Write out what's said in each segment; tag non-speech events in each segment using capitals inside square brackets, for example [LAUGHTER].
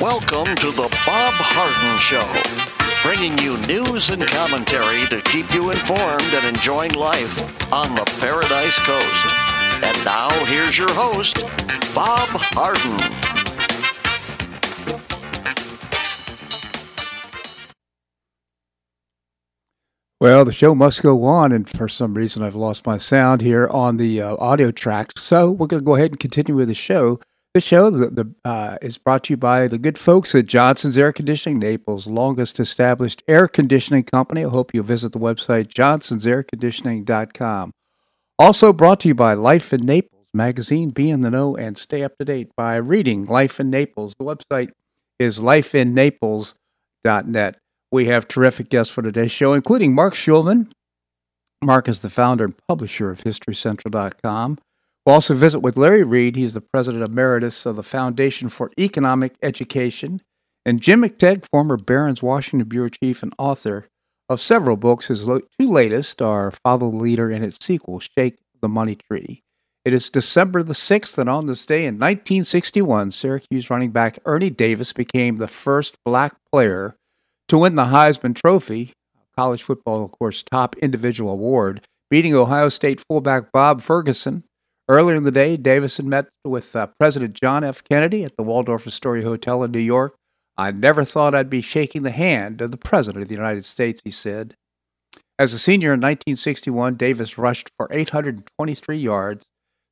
Welcome to the Bob Harden Show, bringing you news and commentary to keep you informed and enjoying life on the Paradise Coast. And now, here's your host, Bob Harden. Well, the show must go on, and for some reason, I've lost my sound here on the uh, audio track. So we're going to go ahead and continue with the show. The show the, the, uh, is brought to you by the good folks at Johnson's Air Conditioning, Naples' longest established air conditioning company. I hope you'll visit the website johnsonsairconditioning.com. Also brought to you by Life in Naples magazine. Be in the know and stay up to date by reading Life in Naples. The website is lifeinnaples.net. We have terrific guests for today's show, including Marc Schulman. Marc is the founder and publisher of HistoryCentral.com. We'll also visit with Larry Reed. He's the president emeritus of uh, the Foundation for Economic Education. And Jim McTague, former Barron's Washington Bureau Chief and author of several books. His two latest are Follow the Leader and its sequel, Shake the Money Tree. It is December the 6th, and on this day in 1961, Syracuse running back Ernie Davis became the first black player to win the Heisman Trophy, college football, of course, top individual award, beating Ohio State fullback Bob Ferguson. Earlier in the day, Davison met with uh, President John F. Kennedy at the Waldorf Astoria Hotel in New York. I never thought I'd be shaking the hand of the President of the United States, he said. As a senior in 1961, Davis rushed for 823 yards,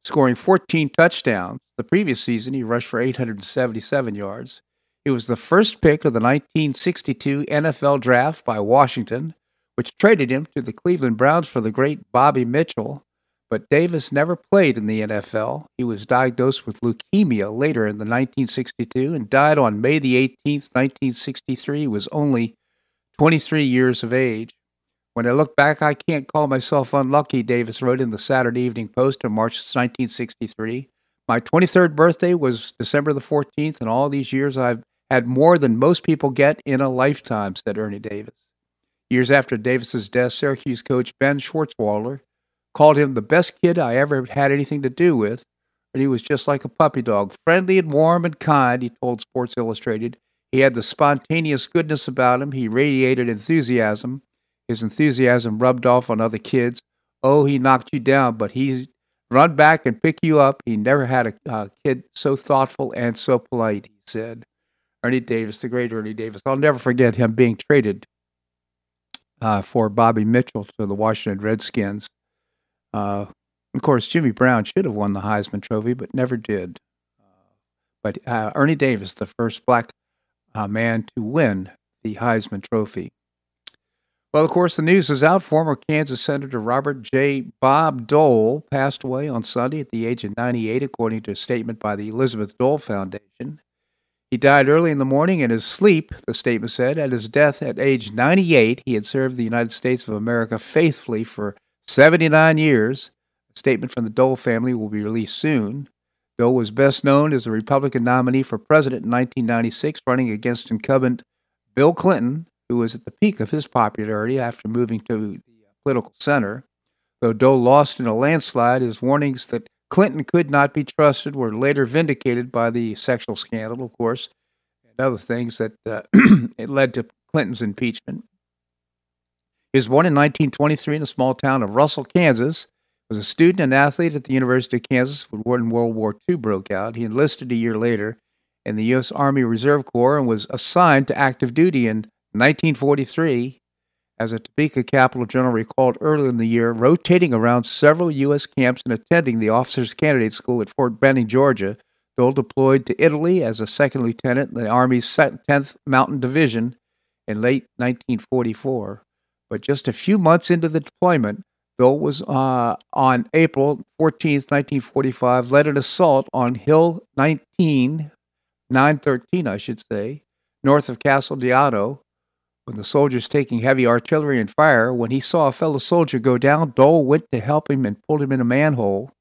scoring 14 touchdowns. The previous season, he rushed for 877 yards. He was the first pick of the 1962 NFL draft by Washington, which traded him to the Cleveland Browns for the great Bobby Mitchell. But Davis never played in the NFL. He was diagnosed with leukemia later in the 1962 and died on May the 18th, 1963. He was only 23 years of age. When I look back, I can't call myself unlucky, Davis wrote in the Saturday Evening Post in March 1963. My 23rd birthday was December the 14th, and all these years I've had more than most people get in a lifetime, said Ernie Davis. Years after Davis's death, Syracuse coach Ben Schwartzwalder called him the best kid I ever had anything to do with, and he was just like a puppy dog, friendly and warm and kind, he told Sports Illustrated. He had the spontaneous goodness about him. He radiated enthusiasm. His enthusiasm rubbed off on other kids. Oh, he knocked you down, but he run back and pick you up. He never had a, a kid so thoughtful and so polite, he said. Ernie Davis, the great Ernie Davis. I'll never forget him being traded uh, for Bobby Mitchell to the Washington Redskins. Uh, of course, Jimmy Brown should have won the Heisman Trophy, but never did. But uh, Ernie Davis, the first black uh, man to win the Heisman Trophy. Well, of course, the news is out. Former Kansas Senator Robert J. Bob Dole passed away on Sunday at the age of 98, according to a statement by the Elizabeth Dole Foundation. He died early in the morning in his sleep, the statement said. At his death at age 98, he had served the United States of America faithfully for 79 years. A statement from the Dole family will be released soon. Dole was best known as a Republican nominee for president in 1996, running against incumbent Bill Clinton, who was at the peak of his popularity after moving to the political center. Though Dole lost in a landslide, his warnings that Clinton could not be trusted were later vindicated by the sexual scandal, of course, and other things that uh, [CLEARS THROAT] it led to Clinton's impeachment. He was born in 1923 in a small town of Russell, Kansas. Was a student and athlete at the University of Kansas when World War II broke out. He enlisted a year later in the U.S. Army Reserve Corps and was assigned to active duty in 1943 as a Topeka Capital-Journal recalled earlier in the year, rotating around several U.S. camps and attending the Officers Candidate School at Fort Benning, Georgia. Dole deployed to Italy as a second lieutenant in the Army's 10th Mountain Division in late 1944. But just a few months into the deployment, Dole was uh, on April 14, 1945, led an assault on Hill 19, 913, I should say, north of Castel d'Aiano, when the soldiers taking heavy artillery and fire, when he saw a fellow soldier go down, Dole went to help him and pulled him in a manhole.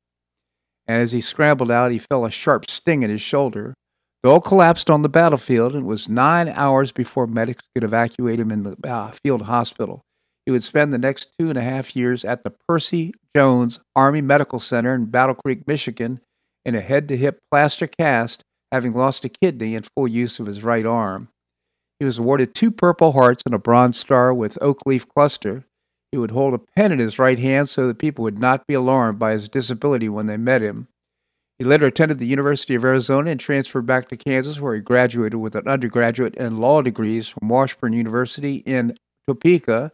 And as he scrambled out, he felt a sharp sting in his shoulder. Dole collapsed on the battlefield, and it was nine hours before medics could evacuate him in the uh, field hospital. He would spend the next two and a half years at the Percy Jones Army Medical Center in Battle Creek, Michigan, in a head to hip plaster cast having lost a kidney and full use of his right arm. He was awarded two Purple Hearts and a Bronze Star with Oak Leaf Cluster. He would hold a pen in his right hand so that people would not be alarmed by his disability when they met him. He later attended the University of Arizona and transferred back to Kansas, where he graduated with an undergraduate and law degrees from Washburn University in Topeka,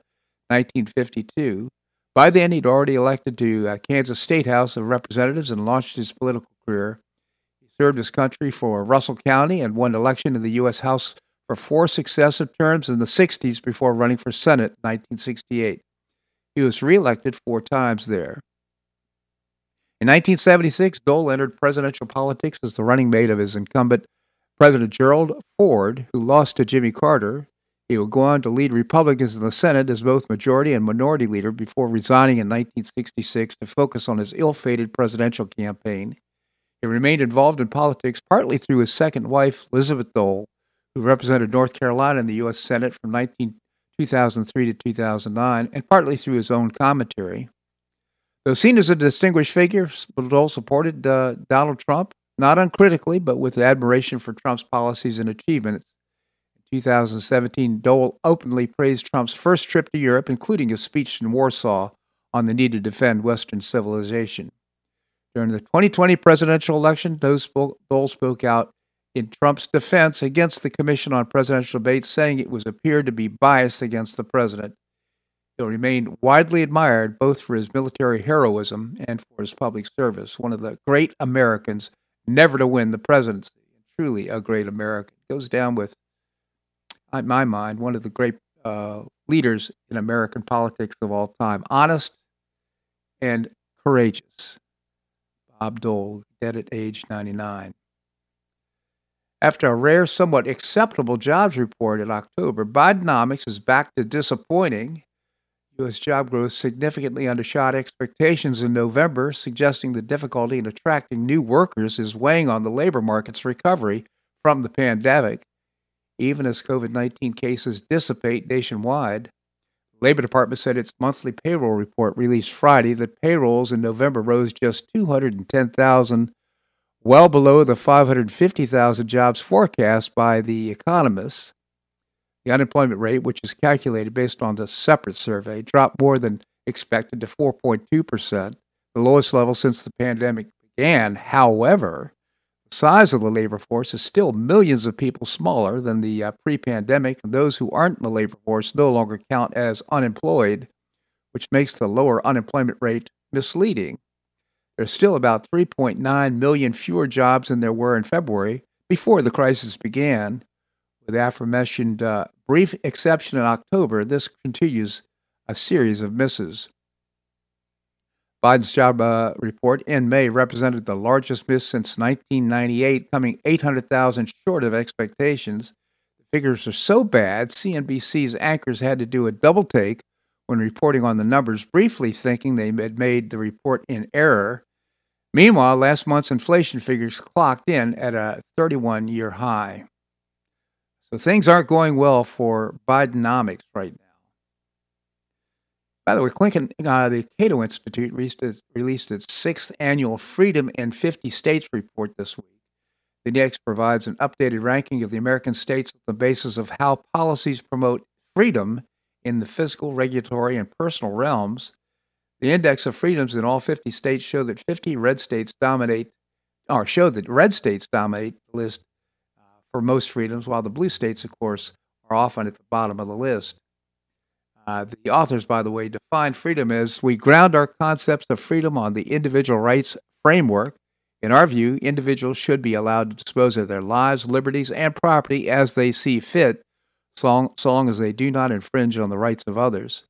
1952. By then, he'd already elected to uh, Kansas State House of Representatives and launched his political career. He served his country for Russell County and won election in the U.S. House for four successive terms in the 60s before running for Senate in 1968. He was reelected four times there. In 1976, Dole entered presidential politics as the running mate of his incumbent President Gerald Ford, who lost to Jimmy Carter. He would go on to lead Republicans in the Senate as both majority and minority leader before resigning in 1966 to focus on his ill fated presidential campaign. He remained involved in politics partly through his second wife, Elizabeth Dole, who represented North Carolina in the U.S. Senate from 19, 2003 to 2009, and partly through his own commentary. Though seen as a distinguished figure, Dole supported uh, Donald Trump, not uncritically, but with admiration for Trump's policies and achievements. In 2017, Dole openly praised Trump's first trip to Europe, including a speech in Warsaw on the need to defend Western civilization. During the 2020 presidential election, Dole spoke, Dole spoke out in Trump's defense against the Commission on Presidential Debates, saying it was appeared to be biased against the president. He'll remain widely admired both for his military heroism and for his public service. One of the great Americans never to win the presidency. Truly a great American. Goes down with, in my mind, one of the great uh, leaders in American politics of all time. Honest and courageous. Bob Dole, dead at age 99. After a rare, somewhat acceptable jobs report in October, Bidenomics is back to disappointing U.S. job growth significantly undershot expectations in November, suggesting the difficulty in attracting new workers is weighing on the labor market's recovery from the pandemic. Even as COVID 19 cases dissipate nationwide, the Labor Department said its monthly payroll report released Friday that payrolls in November rose just 210,000, well below the 550,000 jobs forecast by the economists. The unemployment rate, which is calculated based on the separate survey, dropped more than expected to 4.2%, the lowest level since the pandemic began. However, size of the labor force is still millions of people smaller than the uh, pre pandemic, those who aren't in the labor force no longer count as unemployed, which makes the lower unemployment rate misleading. There's still about 3.9 million fewer jobs than there were in February before the crisis began with the aforementioned uh, brief exception in October, this continues a series of misses. Biden's job uh, report in May represented the largest miss since 1998, coming 800,000 short of expectations. The figures are so bad, CNBC's anchors had to do a double take when reporting on the numbers, briefly thinking they had made the report in error. Meanwhile, last month's inflation figures clocked in at a 31 year high. So things aren't going well for Bidenomics right now. By the way, Clinton, uh, the Cato Institute released its, released its sixth annual Freedom in 50 States report this week. The index provides an updated ranking of the American states on the basis of how policies promote freedom in the fiscal, regulatory, and personal realms. The index of freedoms in all 50 states show that 50 red states dominate, or show that red states dominate the list for most freedoms, while the blue states, of course, are often at the bottom of the list. Uh, the authors, by the way, define freedom as we ground our concepts of freedom on the individual rights framework. In our view, individuals should be allowed to dispose of their lives, liberties, and property as they see fit, so long, so long as they do not infringe on the rights of others.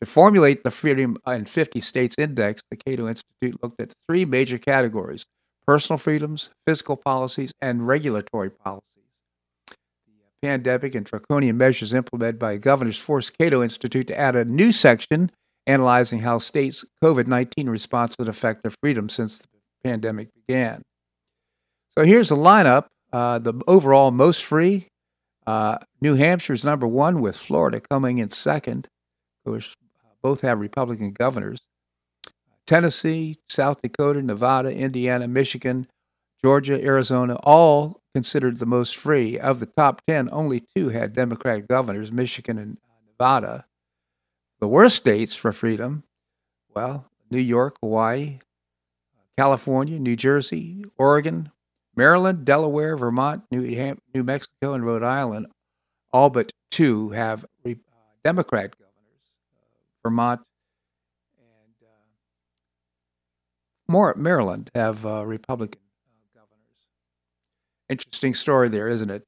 To formulate the Freedom in 50 States Index, the Cato Institute looked at three major categories personal freedoms, fiscal policies, and regulatory policies. Pandemic and draconian measures implemented by governors forced Cato Institute to add a new section analyzing how states' COVID 19 response had affected freedom since the pandemic began. So here's the lineup. Uh, the overall most free, uh, New Hampshire is number one, with Florida coming in second. Course, both have Republican governors. Tennessee, South Dakota, Nevada, Indiana, Michigan, Georgia, Arizona, all considered the most free. Of the top 10, only two had Democratic governors Michigan and Nevada. The worst states for freedom, well, New York, Hawaii, California, New Jersey, Oregon, Maryland, Delaware, Vermont, New, Ham- New Mexico, and Rhode Island. All but two have re- uh, Democrat governors uh, Vermont and uh, more Maryland have uh, Republican. Interesting story there, isn't it?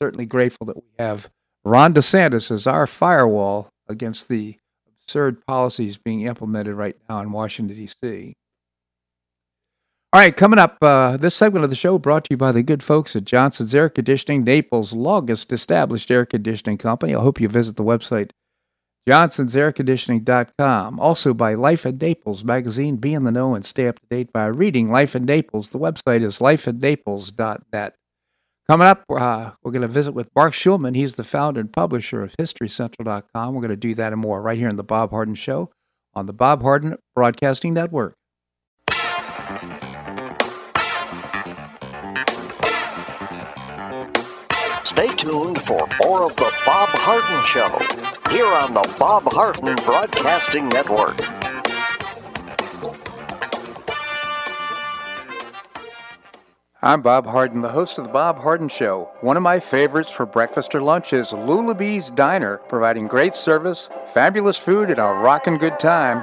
Certainly grateful that we have Ron DeSantis as our firewall against the absurd policies being implemented right now in Washington, D.C. All right, coming up, uh, this segment of the show brought to you by the good folks at Johnson's Air Conditioning, Naples' longest established air conditioning company. I hope you visit the website johnsonsairconditioning.com. Also by Life in Naples magazine. Be in the know and stay up to date by reading Life in Naples. The website is lifeinnaples.net. Coming up, uh, we're going to visit with Marc Schulman. He's the founder and publisher of HistoryCentral.com. We're going to do that and more right here in the Bob Harden Show on the Bob Harden Broadcasting Network. Stay tuned for more of the Bob Harden Show here on the Bob Harden Broadcasting Network. I'm Bob Harden, the host of The Bob Harden Show. One of my favorites for breakfast or lunch is Lulabee's Diner, providing great service, fabulous food, and a rockin' good time.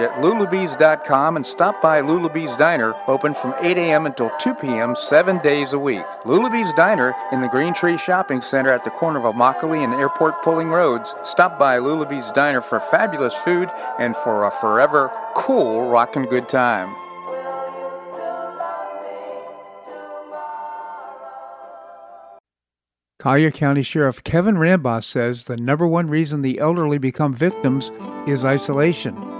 at lulabees.com and stop by Lulabee's Diner, open from 8 a.m. until 2 p.m. seven days a week. Lulabee's Diner in the Green Tree Shopping Center at the corner of Immokalee and Airport Pulling Roads. Stop by Lulabee's Diner for fabulous food and for a forever cool rockin' good time. Collier County Sheriff Kevin Rambosk says the number one reason the elderly become victims is isolation.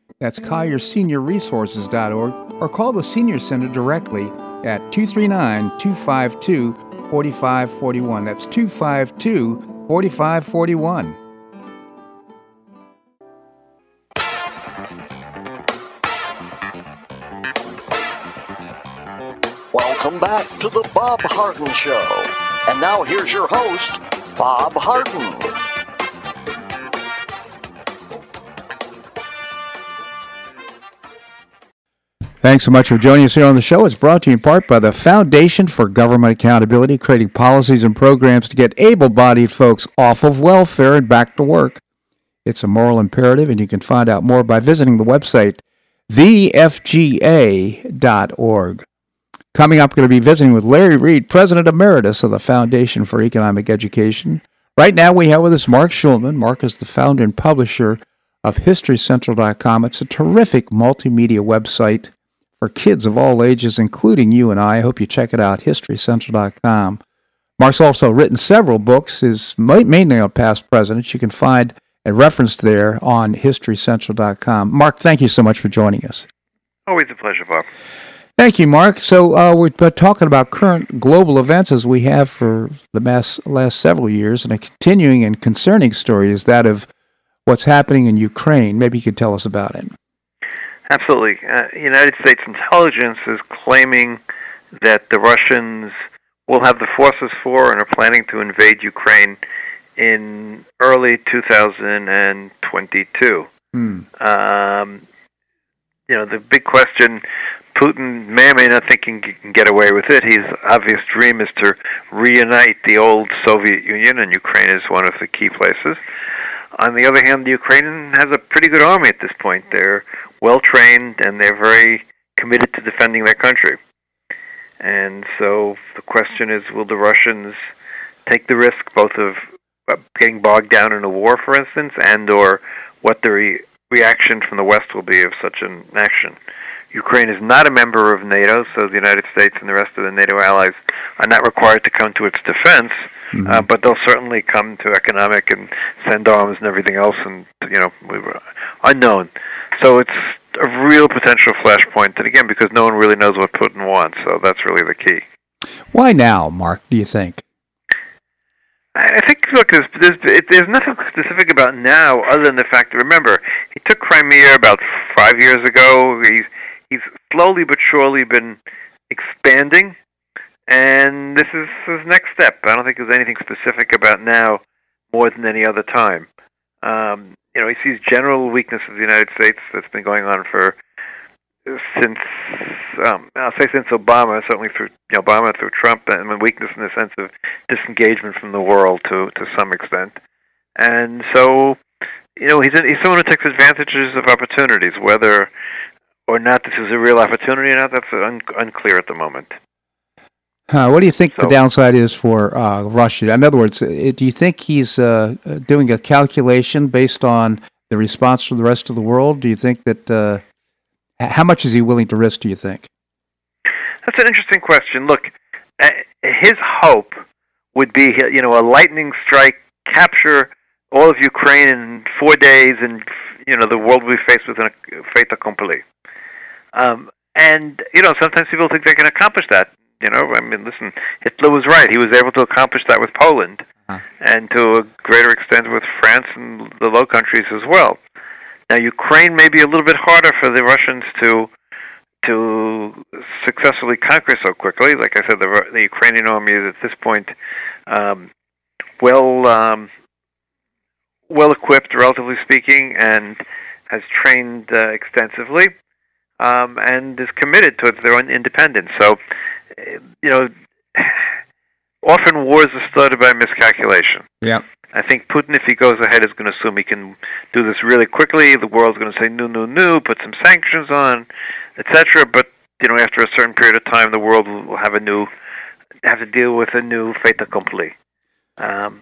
That's CollierSeniorResources.org or call the Senior Center directly at 239 252 4541. That's 252 4541. Welcome back to the Bob Harden Show. And now here's your host, Bob Harden. Thanks so much for joining us here on the show. It's brought to you in part by the Foundation for Government Accountability, creating policies and programs to get able bodied folks off of welfare and back to work. It's a moral imperative, and you can find out more by visiting the website thefga.org. Coming up, we're going to be visiting with Larry Reed, President Emeritus of the Foundation for Economic Education. Right now, we have with us Marc Schulman. Marc is the founder and publisher of HistoryCentral.com. It's a terrific multimedia website for kids of all ages, including you and I. I hope you check it out, HistoryCentral.com. Marc's also written several books, his mainly on past presidents. You can find a reference there on HistoryCentral.com. Marc, thank you so much for joining us. Always a pleasure, Bob. Thank you, Marc. So uh, we're talking about current global events as we have for the mass, last several years, and a continuing and concerning story is that of what's happening in Ukraine. Maybe you could tell us about it. Absolutely. Uh, United States intelligence is claiming that the Russians will have the forces for and are planning to invade Ukraine in early 2022. Hmm. Um, you know, the big question Putin may or may not think he can get away with it. His obvious dream is to reunite the old Soviet Union, and Ukraine is one of the key places. On the other hand, the Ukrainian has a pretty good army at this point. They're well trained and they're very committed to defending their country. And so the question is, will the Russians take the risk both of uh, getting bogged down in a war, for instance, and or what the re- reaction from the West will be of such an action? Ukraine is not a member of NATO, so the United States and the rest of the NATO allies are not required to come to its defense, mm-hmm. uh, but they'll certainly come to economic and send arms and everything else, and you know, unknown. So it's a real potential flashpoint, and again, because no one really knows what Putin wants, so that's really the key. Why now, Marc? Do you think? I think look, there's, there's, there's nothing specific about now other than the fact that remember he took Crimea about five years ago. He's he's slowly but surely been expanding, and this is his next step. I don't think there's anything specific about now more than any other time. Um, you know, he sees general weakness of the United States that's been going on for since um, I'll say since Obama, certainly through you know, Obama through Trump, and weakness in the sense of disengagement from the world to to some extent. And so, you know, he's he's someone who takes advantages of opportunities, whether or not this is a real opportunity or not. That's un- unclear at the moment. Uh, what do you think so, the downside is for uh, Russia? In other words, do you think he's uh, doing a calculation based on the response from the rest of the world? Do you think that uh, how much is he willing to risk? Do you think? That's an interesting question. Look, his hope would be, you know, a lightning strike, capture all of Ukraine in four days, and you know the world will be faced with a fait accompli. Um, and you know, sometimes people think they can accomplish that. You know, I mean, listen, Hitler was right. He was able to accomplish that with Poland, uh-huh. and to a greater extent with France and the Low Countries as well. Now, Ukraine may be a little bit harder for the Russians to to successfully conquer so quickly. Like I said, the, the Ukrainian army is at this point um, well um, well equipped, relatively speaking, and has trained uh, extensively, um, and is committed towards their own independence. So, you know, often wars are started by miscalculation. Yeah. I think Putin, if he goes ahead, is going to assume he can do this really quickly. The world's going to say no, no, no, put some sanctions on, etc. But you know, after a certain period of time, the world will have a new have to deal with a new fait accompli. Um,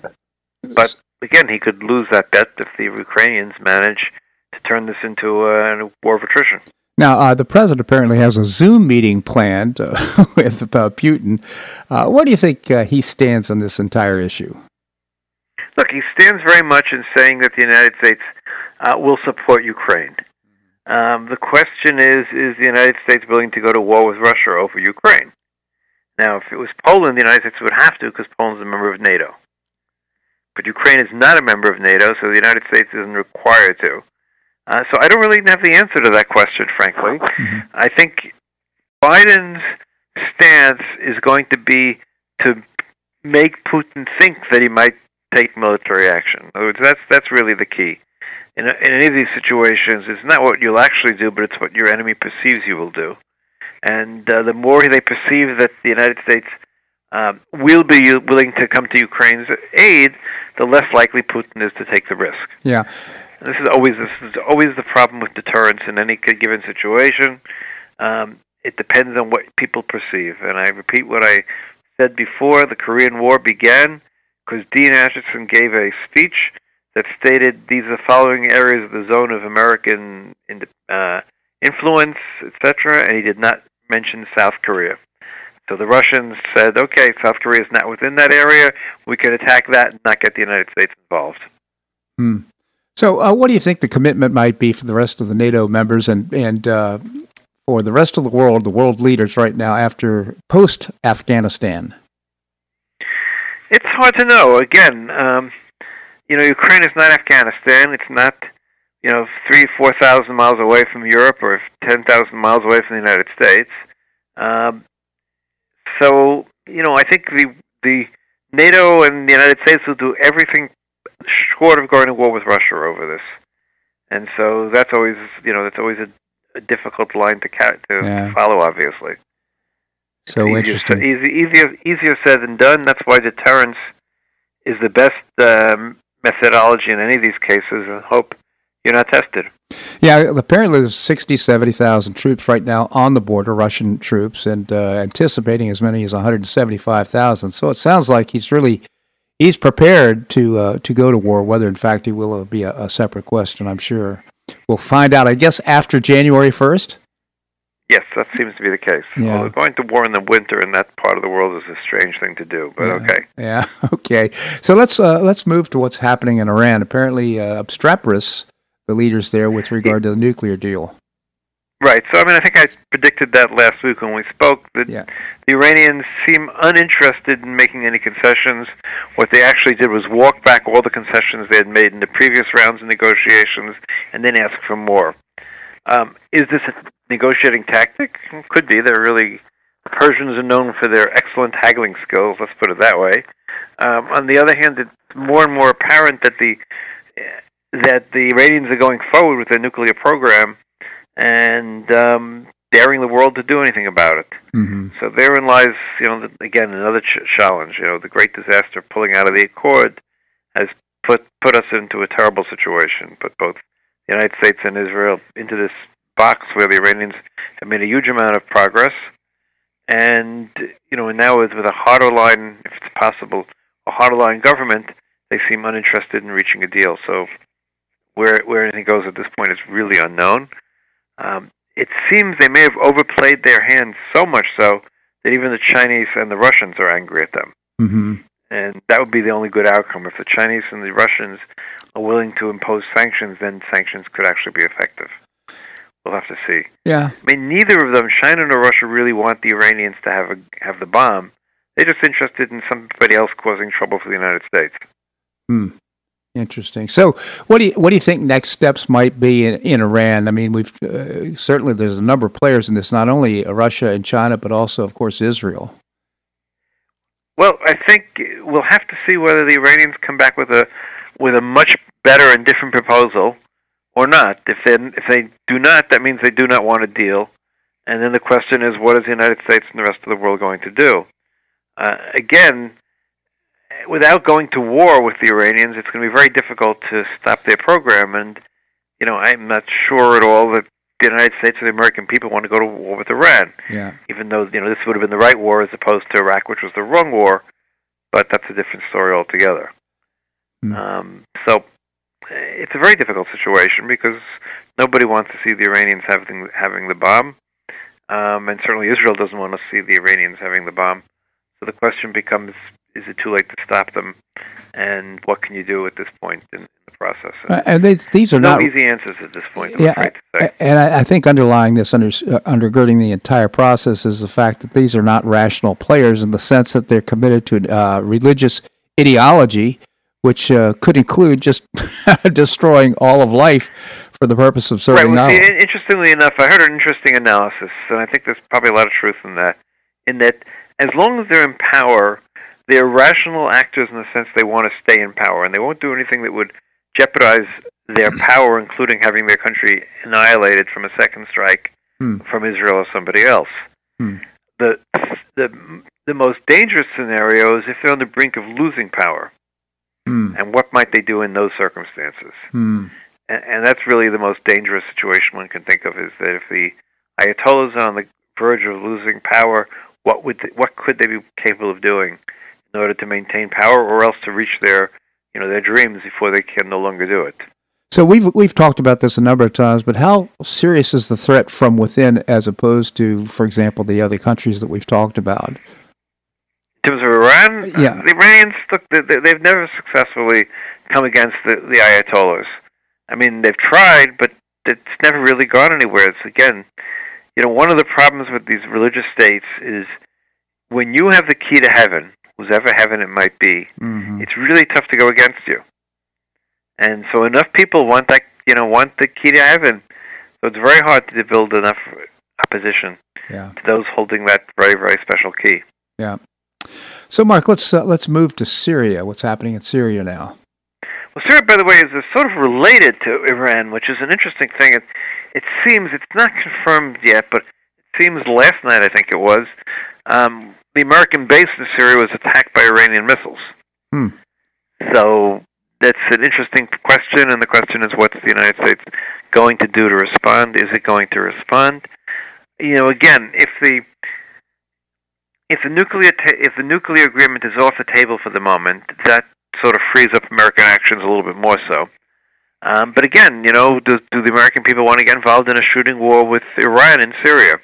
but again, he could lose that bet if the Ukrainians manage to turn this into a war of attrition. Now, uh, the president apparently has a Zoom meeting planned uh, [LAUGHS] with uh, Putin. Uh, what do you think uh, he stands on this entire issue? Look, he stands very much in saying that the United States uh, will support Ukraine. Um, the question is, is the United States willing to go to war with Russia over Ukraine? Now, if it was Poland, the United States would have to because Poland's a member of NATO. But Ukraine is not a member of NATO, so the United States isn't required to. Uh, so I don't really have the answer to that question, frankly. Mm-hmm. I think Biden's stance is going to be to make Putin think that he might take military action. In other words, that's that's really the key. In, in any of these situations, it's not what you'll actually do, but it's what your enemy perceives you will do. And uh, the more they perceive that the United States um, will be willing to come to Ukraine's aid, the less likely Putin is to take the risk. Yeah. And this is always this is always the problem with deterrence in any given situation. Um, it depends on what people perceive, and I repeat what I said before: the Korean War began because Dean Acheson gave a speech that stated these are the following areas of the zone of American uh, influence, etc., and he did not mention South Korea. So the Russians said, okay, South Korea is not within that area. We can attack that and not get the United States involved. Hmm. So, uh, what do you think the commitment might be for the rest of the NATO members and and uh, for the rest of the world, the world leaders right now after post Afghanistan? It's hard to know. Again, um, you know, Ukraine is not Afghanistan. It's not, you know, three, four thousand miles away from Europe or ten thousand miles away from the United States. Um, so, you know, I think the the NATO and the United States will do everything short of going to war with Russia over this. And so that's always, you know, that's always a, a difficult line to ca- to Yeah. follow. Obviously, So easier, interesting. Easy, easier, easier said than done. That's why deterrence is the best um, methodology in any of these cases, and hope you're not tested. Yeah, apparently there's 60, 70,000 troops right now on the border, Russian troops, and uh, anticipating as many as 175,000. So it sounds like he's really he's prepared to uh, to go to war. Whether in fact he will be a, a separate question, I'm sure. We'll find out, I guess, after January 1st. Yes, that seems to be the case. Yeah. Although going to war in the winter in that part of the world is a strange thing to do, but Yeah. okay. Yeah. [LAUGHS] Okay. So let's uh, let's move to what's happening in Iran. Apparently, uh, obstreperous, the leaders there, with regard to the nuclear deal. Right. So, I mean, I think I predicted that last week when we spoke that Yeah. the Iranians seem uninterested in making any concessions. What they actually did was walk back all the concessions they had made in the previous rounds of negotiations and then ask for more. Um, is this a negotiating tactic? Could be. They're really Persians are known for their excellent haggling skills. Let's put it that way. Um, on the other hand, it's more and more apparent that the that the Iranians are going forward with their nuclear program and um, daring the world to do anything about it. hmm So therein lies, you know, the, again another ch- challenge. You know, the great disaster of pulling out of the Accord has put put us into a terrible situation. Put both the United States and Israel into this box where the Iranians have made a huge amount of progress, and you know, and now with, with a harder line, if it's possible, a harder line government, they seem uninterested in reaching a deal. So where where anything goes at this point is really unknown. Um, it seems they may have overplayed their hand so much so that even the Chinese and the Russians are angry at them. hmm And that would be the only good outcome. If the Chinese and the Russians are willing to impose sanctions, then sanctions could actually be effective. We'll have to see. Yeah. I mean, neither of them, China nor Russia, really want the Iranians to have a, have the bomb. They're just interested in somebody else causing trouble for the United States. Hmm. Interesting. So, what do you what do you think next steps might be in, in Iran? I mean, we've uh, certainly there's a number of players in this, not only Russia and China, but also, of course, Israel. Well, I think we'll have to see whether the Iranians come back with a with a much better and different proposal or not. If they if they do not, that means they do not want a deal. And then the question is, what is the United States and the rest of the world going to do? Uh, again, without going to war with the Iranians, it's going to be very difficult to stop their program. And you know, I'm not sure at all that the United States or the American people want to go to war with Iran Yeah. even though you know this would have been the right war as opposed to Iraq, which was the wrong war. But that's a different story altogether. Hmm. Um, so eh, it's a very difficult situation because nobody wants to see the Iranians having having the bomb, um, and certainly Israel doesn't want to see the Iranians having the bomb. So the question becomes: Is it too late to stop them? And what can you do at this point in, the process? And Uh, And they, these are no not easy answers at this point. Yeah, say. And I, I think underlying this, under, uh, undergirding the entire process, is the fact that these are not rational players in the sense that they're committed to uh, religious ideology, which uh, could include just [LAUGHS] destroying all of life for the purpose of Right. serving Well, see, knowledge. interestingly enough, I heard an interesting analysis, and I think there's probably a lot of truth in that. In that, as long as they're in power, they're rational actors in the sense they want to stay in power, and they won't do anything that would jeopardize their power, including having their country annihilated from a second strike Hmm. from Israel or somebody else. Hmm. The the the most dangerous scenario is if they're on the brink of losing power, Hmm. and what might they do in those circumstances? Hmm. and, and that's really the most dangerous situation one can think of is that if the ayatollahs are on the verge of losing power, what would they, what could they be capable of doing in order to maintain power, or else to reach their you know their dreams before they can no longer do it? So we've we've talked about this a number of times, but how serious is the threat from within, as opposed to, for example, the other countries that we've talked about? In terms of Iran, Yeah. the Iranians look they, they- they've never successfully come against the, the ayatollahs. I mean, they've tried, but it's never really gone anywhere. It's again, you know, one of the problems with these religious states is when you have the key to heaven, whosever heaven it might be, Mm-hmm. it's really tough to go against you. and so enough people want that, you know, want the key to heaven. So it's very hard to build enough opposition Yeah. to those holding that very, very special key. Yeah. So, Marc, let's uh, let's move to Syria. What's happening in Syria now? Well, Syria, by the way, is sort of related to Iran, which is an interesting thing. It, it seems it's not confirmed yet, but it seems last night, I think it was, um, the American base in Syria was attacked by Iranian missiles. Hmm. So that's an interesting question, and the question is, what's the United States going to do to respond? Is it going to respond? You know, again, if the if the nuclear ta- if the nuclear agreement is off the table for the moment, that sort of frees up American actions a little bit more so. Um, but again, you know, do, do the American people want to get involved in a shooting war with Iran in Syria?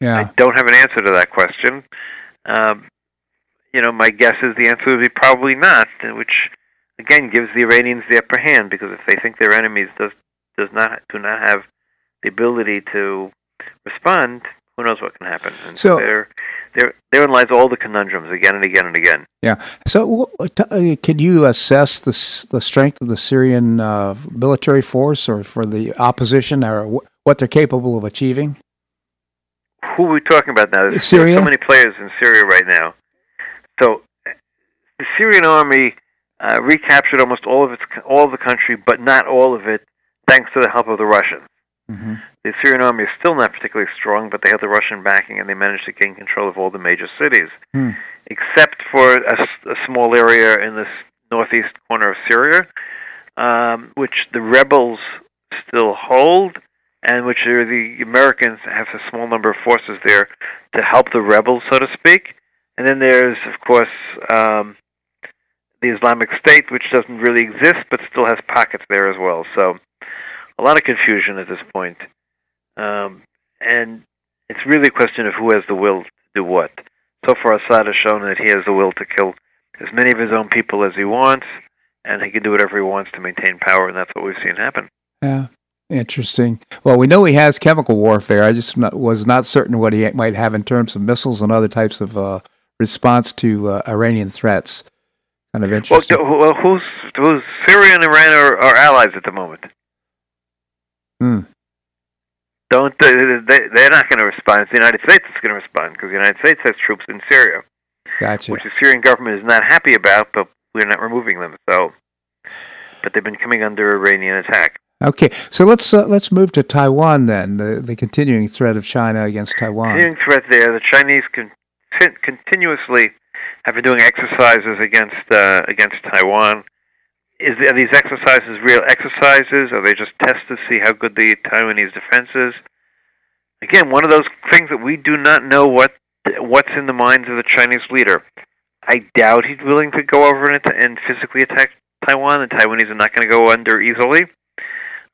Yeah. I don't have an answer to that question. Um, you know, my guess is the answer would be probably not, which again gives the Iranians the upper hand because if they think their enemies does does not do not have the ability to respond, who knows what can happen? And So- there, there, therein lies all the conundrums again and again and again. Yeah. So, uh, can you assess the the strength of the Syrian uh, military force, or for the opposition, or what they're capable of achieving? Who are we talking about now? There's Syria? so many players in Syria right now. So the Syrian army uh, recaptured almost all of its all of the country, but not all of it, thanks to the help of the Russians. hmm The Syrian army is still not particularly strong, but they have the Russian backing, and they managed to gain control of all the major cities, Hmm. except for a small area in the northeast corner of Syria, um, which the rebels still hold, and which are the Americans have a small number of forces there to help the rebels, so to speak. And then there's, of course, um, the Islamic State, which doesn't really exist, but still has pockets there as well. So a lot of confusion at this point. Um, and it's really a question of who has the will to do what. So far, Assad has shown that he has the will to kill as many of his own people as he wants, and he can do whatever he wants to maintain power, and that's what we've seen happen. Yeah. Interesting. Well, we know he has chemical warfare. I just not, was not certain what he might have in terms of missiles and other types of uh, response to uh, Iranian threats. Kind of interesting. d- well who's, who's Syria and Iran are, are allies at the moment. Hmm. Don't they, they? They're not going to respond. It's the United States is going to respond because the United States has troops in Syria. Gotcha. which the Syrian government is not happy about, but we're not removing them. So, but they've been coming under Iranian attack. Okay, so let's uh, let's move to Taiwan then. The the continuing threat of China against Taiwan. Continuing threat there. The Chinese con- continuously have been doing exercises against uh, against Taiwan. Is are these exercises real exercises? Are they just tests to see how good the Taiwanese defense is? Again, one of those things that we do not know what what's in the minds of the Chinese leader. I doubt he's willing to go over and, and physically attack Taiwan. The Taiwanese are not going to go under easily.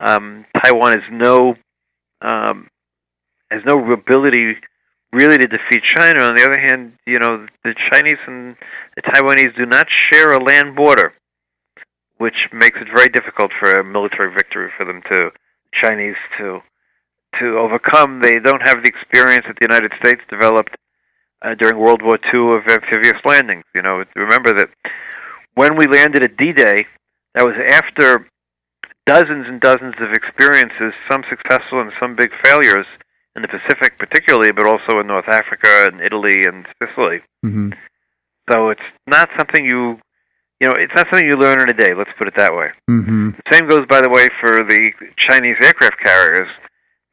Um, Taiwan has no um, has no ability really to defeat China. On the other hand, you know the Chinese and the Taiwanese do not share a land border, which makes it very difficult for a military victory for them to Chinese to to overcome. They don't have the experience that the United States developed uh, during World War II of amphibious landings. You know, remember that when we landed at D-Day, that was after dozens and dozens of experiences, some successful and some big failures in the Pacific, particularly, but also in North Africa and Italy and Sicily. hmm So it's not something you, you know, it's not something you learn in a day. Let's put it that way. hmm The same goes, by the way, for the Chinese aircraft carriers.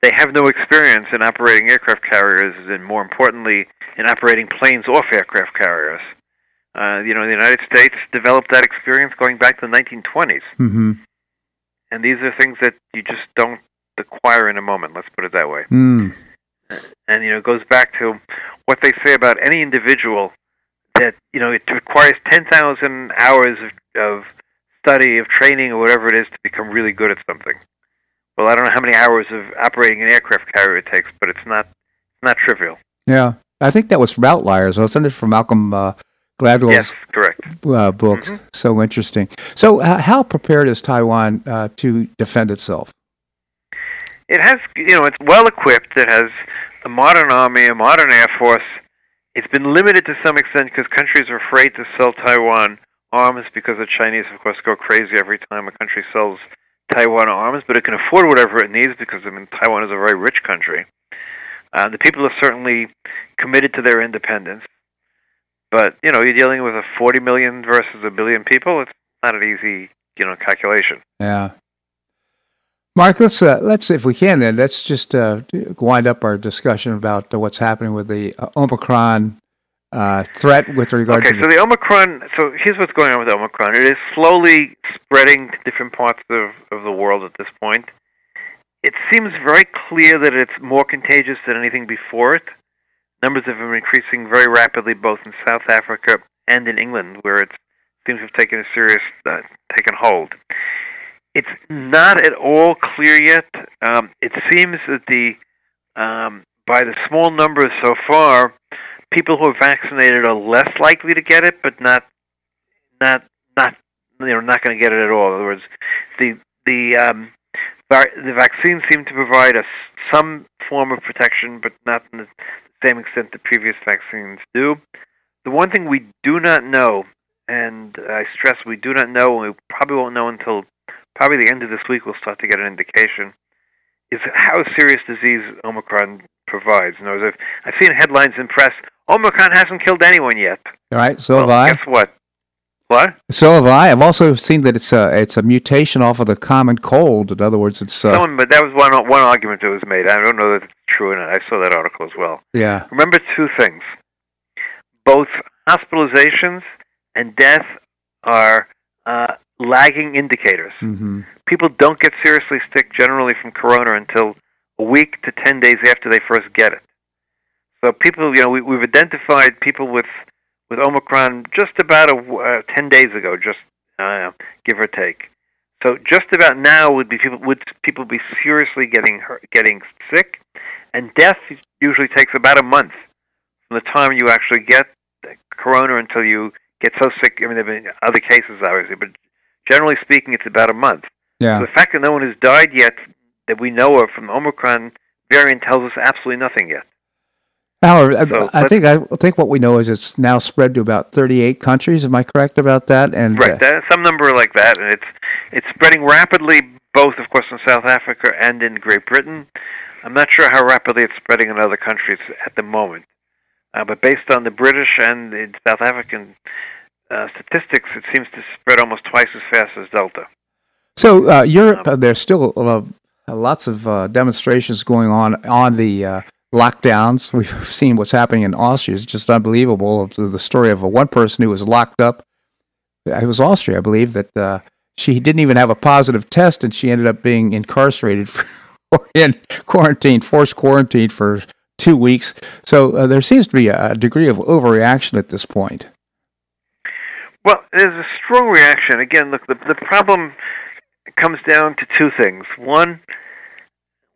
They have no experience in operating aircraft carriers, and more importantly, in operating planes off aircraft carriers. Uh, you know, the United States developed that experience going back to the 1920s, hmm and these are things that you just don't acquire in a moment. Let's put it that way. Mm. And you know, it goes back to what they say about any individual that you know it requires 10,000 hours of, of study, of training, or whatever it is to become really good at something. Well, I don't know how many hours of operating an aircraft carrier it takes, but it's not not trivial. Yeah, I think that was from Outliers, I wasn't it? From Malcolm uh, Gladwell's Yes, correct. uh, books. Mhm. So interesting. So, uh, how prepared is Taiwan uh, to defend itself? It has, you know, it's well equipped. It has a modern army, a modern air force. It's been limited to some extent because countries are afraid to sell Taiwan arms because the Chinese, of course, go crazy every time a country sells Taiwan arms, but it can afford whatever it needs because I mean Taiwan is a very rich country. Uh, the people are certainly committed to their independence, but you know you're dealing with a 40 million versus a billion people. It's not an easy you know calculation. Yeah. Marc, let's uh, let's if we can then let's just uh, wind up our discussion about uh, what's happening with the uh, Omicron uh, threat with regard okay, to so the Omicron. So here's what's going on with Omicron. It is slowly spreading to different parts of, of the world at this point. It seems very clear that it's more contagious than anything before it. Numbers have been increasing very rapidly, both in South Africa and in England, where it seems to have taken a serious uh, taken hold. It's not at all clear yet. Um, it seems that the um, by the small numbers so far, people who are vaccinated are less likely to get it, but not not not you know not going to get it at all. In other words, the the um, the vaccines seem to provide us some form of protection, but not in the same extent the previous vaccines do. The one thing we do not know, and I stress we do not know, and we probably won't know until probably the end of this week we'll start to get an indication, is how serious disease Omicron provides. In other words, I've, I've seen headlines in press Omicron hasn't killed anyone yet. All right, so well, have I. Guess what? What? So have I. I've also seen that it's a it's a mutation off of the common cold. In other words, it's uh, Someone, but that was one one argument that was made. I don't know that it's true or not. I saw that article as well. yeah, Remember two things: both hospitalizations and death are uh, lagging indicators. hmm People don't get seriously sick generally from corona until a week to ten days after they first get it. So people, you know, we, we've identified people with with Omicron just about a, uh, ten days ago, just uh, give or take. So just about now would be people would people be seriously getting hurt, getting sick, and death usually takes about a month from the time you actually get corona until you get so sick. I mean, there have been other cases, obviously, but generally speaking, it's about a month. yeah. The fact that no one has died yet that we know of from the Omicron variant tells us absolutely nothing yet. I- So, I let's- think I think what we know is it's now spread to about 38 countries. Am I correct about that? And Right, uh, that, some number like that, and it's it's spreading rapidly, both of course in South Africa and in Great Britain. I'm not sure how rapidly it's spreading in other countries at the moment, uh, but based on the British and the South African uh, statistics, it seems to spread almost twice as fast as Delta. so uh, Europe, uh, there's still uh, lots of uh, demonstrations going on on the uh, lockdowns. We've seen what's happening in Austria. It's just unbelievable. The story of uh, one person who was locked up. It was Austria, I believe, that uh, she didn't even have a positive test, and she ended up being incarcerated [LAUGHS] for, in quarantine, forced quarantine for two weeks. So uh, there seems to be a degree of overreaction at this point. Well, there's a strong reaction. Again, look, the, the problem comes down to two things. One,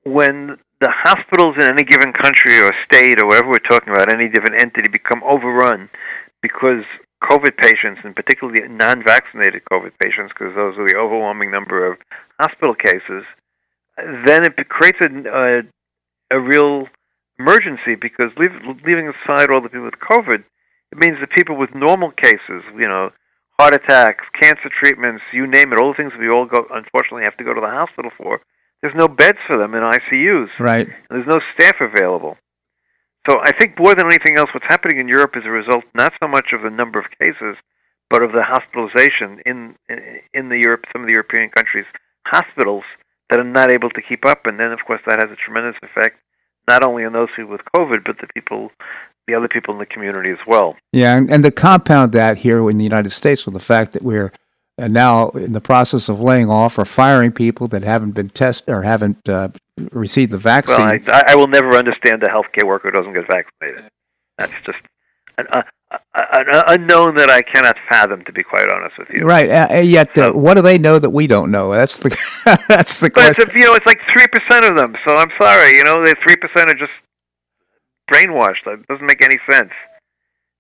when the hospitals in any given country or state or whatever we're talking about, any different entity, become overrun because COVID patients, and particularly non-vaccinated COVID patients, because those are the overwhelming number of hospital cases, then it creates a, a, a real emergency because leave, leaving aside all the people with COVID, it means that people with normal cases, you know, heart attacks, cancer treatments, you name it, all the things we all go unfortunately have to go to the hospital for. There's no beds for them in ICUs. Right. There's no staff available. So I think more than anything else, what's happening in Europe is a result not so much of the number of cases, but of the hospitalization in in the Europe, some of the European countries, hospitals that are not able to keep up, and then of course that has a tremendous effect not only on those who with COVID, but the people, the other people in the community as well. Yeah, and, and to compound that here in the United States with the fact that we're uh, now in the process of laying off or firing people that haven't been tested or haven't uh, received the vaccine. Well, I, I will never understand a healthcare worker who doesn't get vaccinated. That's just an, uh, an unknown that I cannot fathom, to be quite honest with you. right. Uh, yet, uh, So- what do they know that we don't know? That's the [LAUGHS] that's the But question. it's, you know, it's like three percent of them. So I'm sorry, you know, the three percent are just brainwashed. That doesn't make any sense.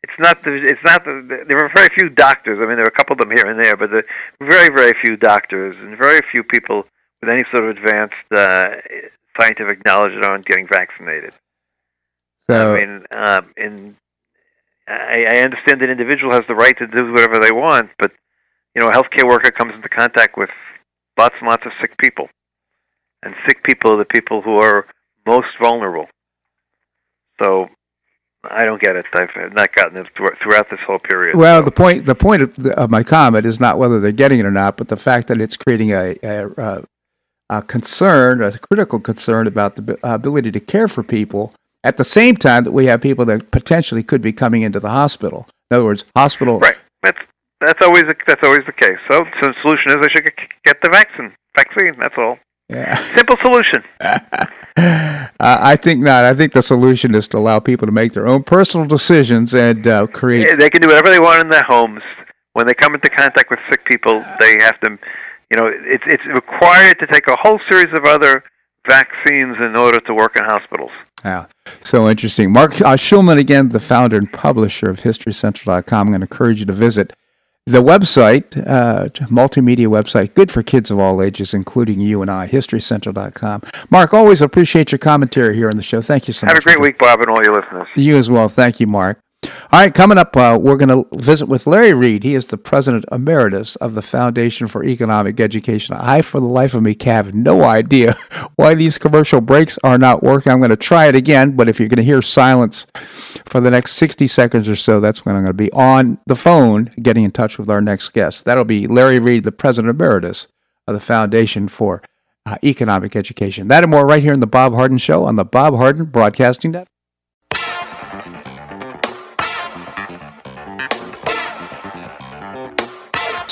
It's not the. It's not the. There are very few doctors. I mean, there are a couple of them here and there, but there are very, very few doctors and very few people with any sort of advanced uh, scientific knowledge that aren't getting vaccinated. So, I mean, um, in I, I understand that individual has the right to do whatever they want, but you know, a healthcare worker comes into contact with lots and lots of sick people, and sick people are the people who are most vulnerable. So I don't get it. I've not gotten it throughout this whole period. Well, so. the point the point of, the, of, my comment is not whether they're getting it or not, but the fact that it's creating a, a, a concern, a critical concern about the uh, ability to care for people at the same time that we have people that potentially could be coming into the hospital. In other words, hospital. Right. That's that's always the, that's always the case. So, so the solution is they should get the vaccine. Vaccine. That's all. Yeah. Simple solution. [LAUGHS] uh, I think not. I think the solution is to allow people to make their own personal decisions and uh, create. Yeah, they can do whatever they want in their homes. When they come into contact with sick people, they have to, you know, it's it's required to take a whole series of other vaccines in order to work in hospitals. Yeah, so interesting. Marc uh, Schulman, again, the founder and publisher of HistoryCentral.com. I'm going to encourage you to visit the website, uh, multimedia website, good for kids of all ages, including you and I, historycentral.com. Marc, always appreciate your commentary here on the show. Thank you so Have much. Have a great week, Bob, and all your listeners. You as well. Thank you, Marc. All right, coming up, uh, we're going to visit with Larry Reed. He is the president emeritus of the Foundation for Economic Education. I, for the life of me, have no idea [LAUGHS] why these commercial breaks are not working. I'm going to try it again, but if you're going to hear silence for the next 60 seconds or so, that's when I'm going to be on the phone getting in touch with our next guest. That'll be Larry Reed, the president emeritus of the Foundation for uh, Economic Education. That and more right here in the Bob Harden Show on the Bob Harden Broadcasting Network.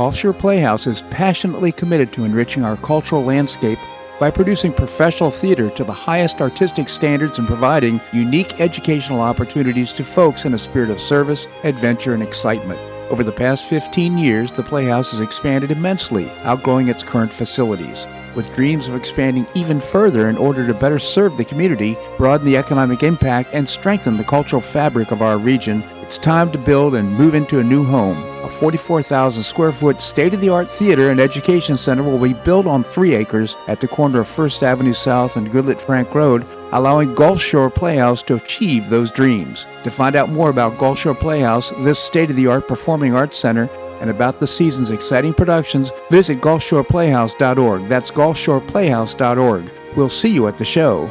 Gulfshore Playhouse is passionately committed to enriching our cultural landscape by producing professional theater to the highest artistic standards and providing unique educational opportunities to folks in a spirit of service, adventure, and excitement. Over the past 15 years, the Playhouse has expanded immensely, outgrowing its current facilities. With dreams of expanding even further in order to better serve the community, broaden the economic impact, and strengthen the cultural fabric of our region, it's time to build and move into a new home. A 44,000 square foot state of the art theater and education center will be built on three acres at the corner of First Avenue South and Goodlette Frank Road, allowing Gulf Shore Playhouse to achieve those dreams. To find out more about Gulf Shore Playhouse, this state of the art performing arts center, and about the season's exciting productions, visit GulfshorePlayhouse.org. That's GulfshorePlayhouse.org. We'll see you at the show.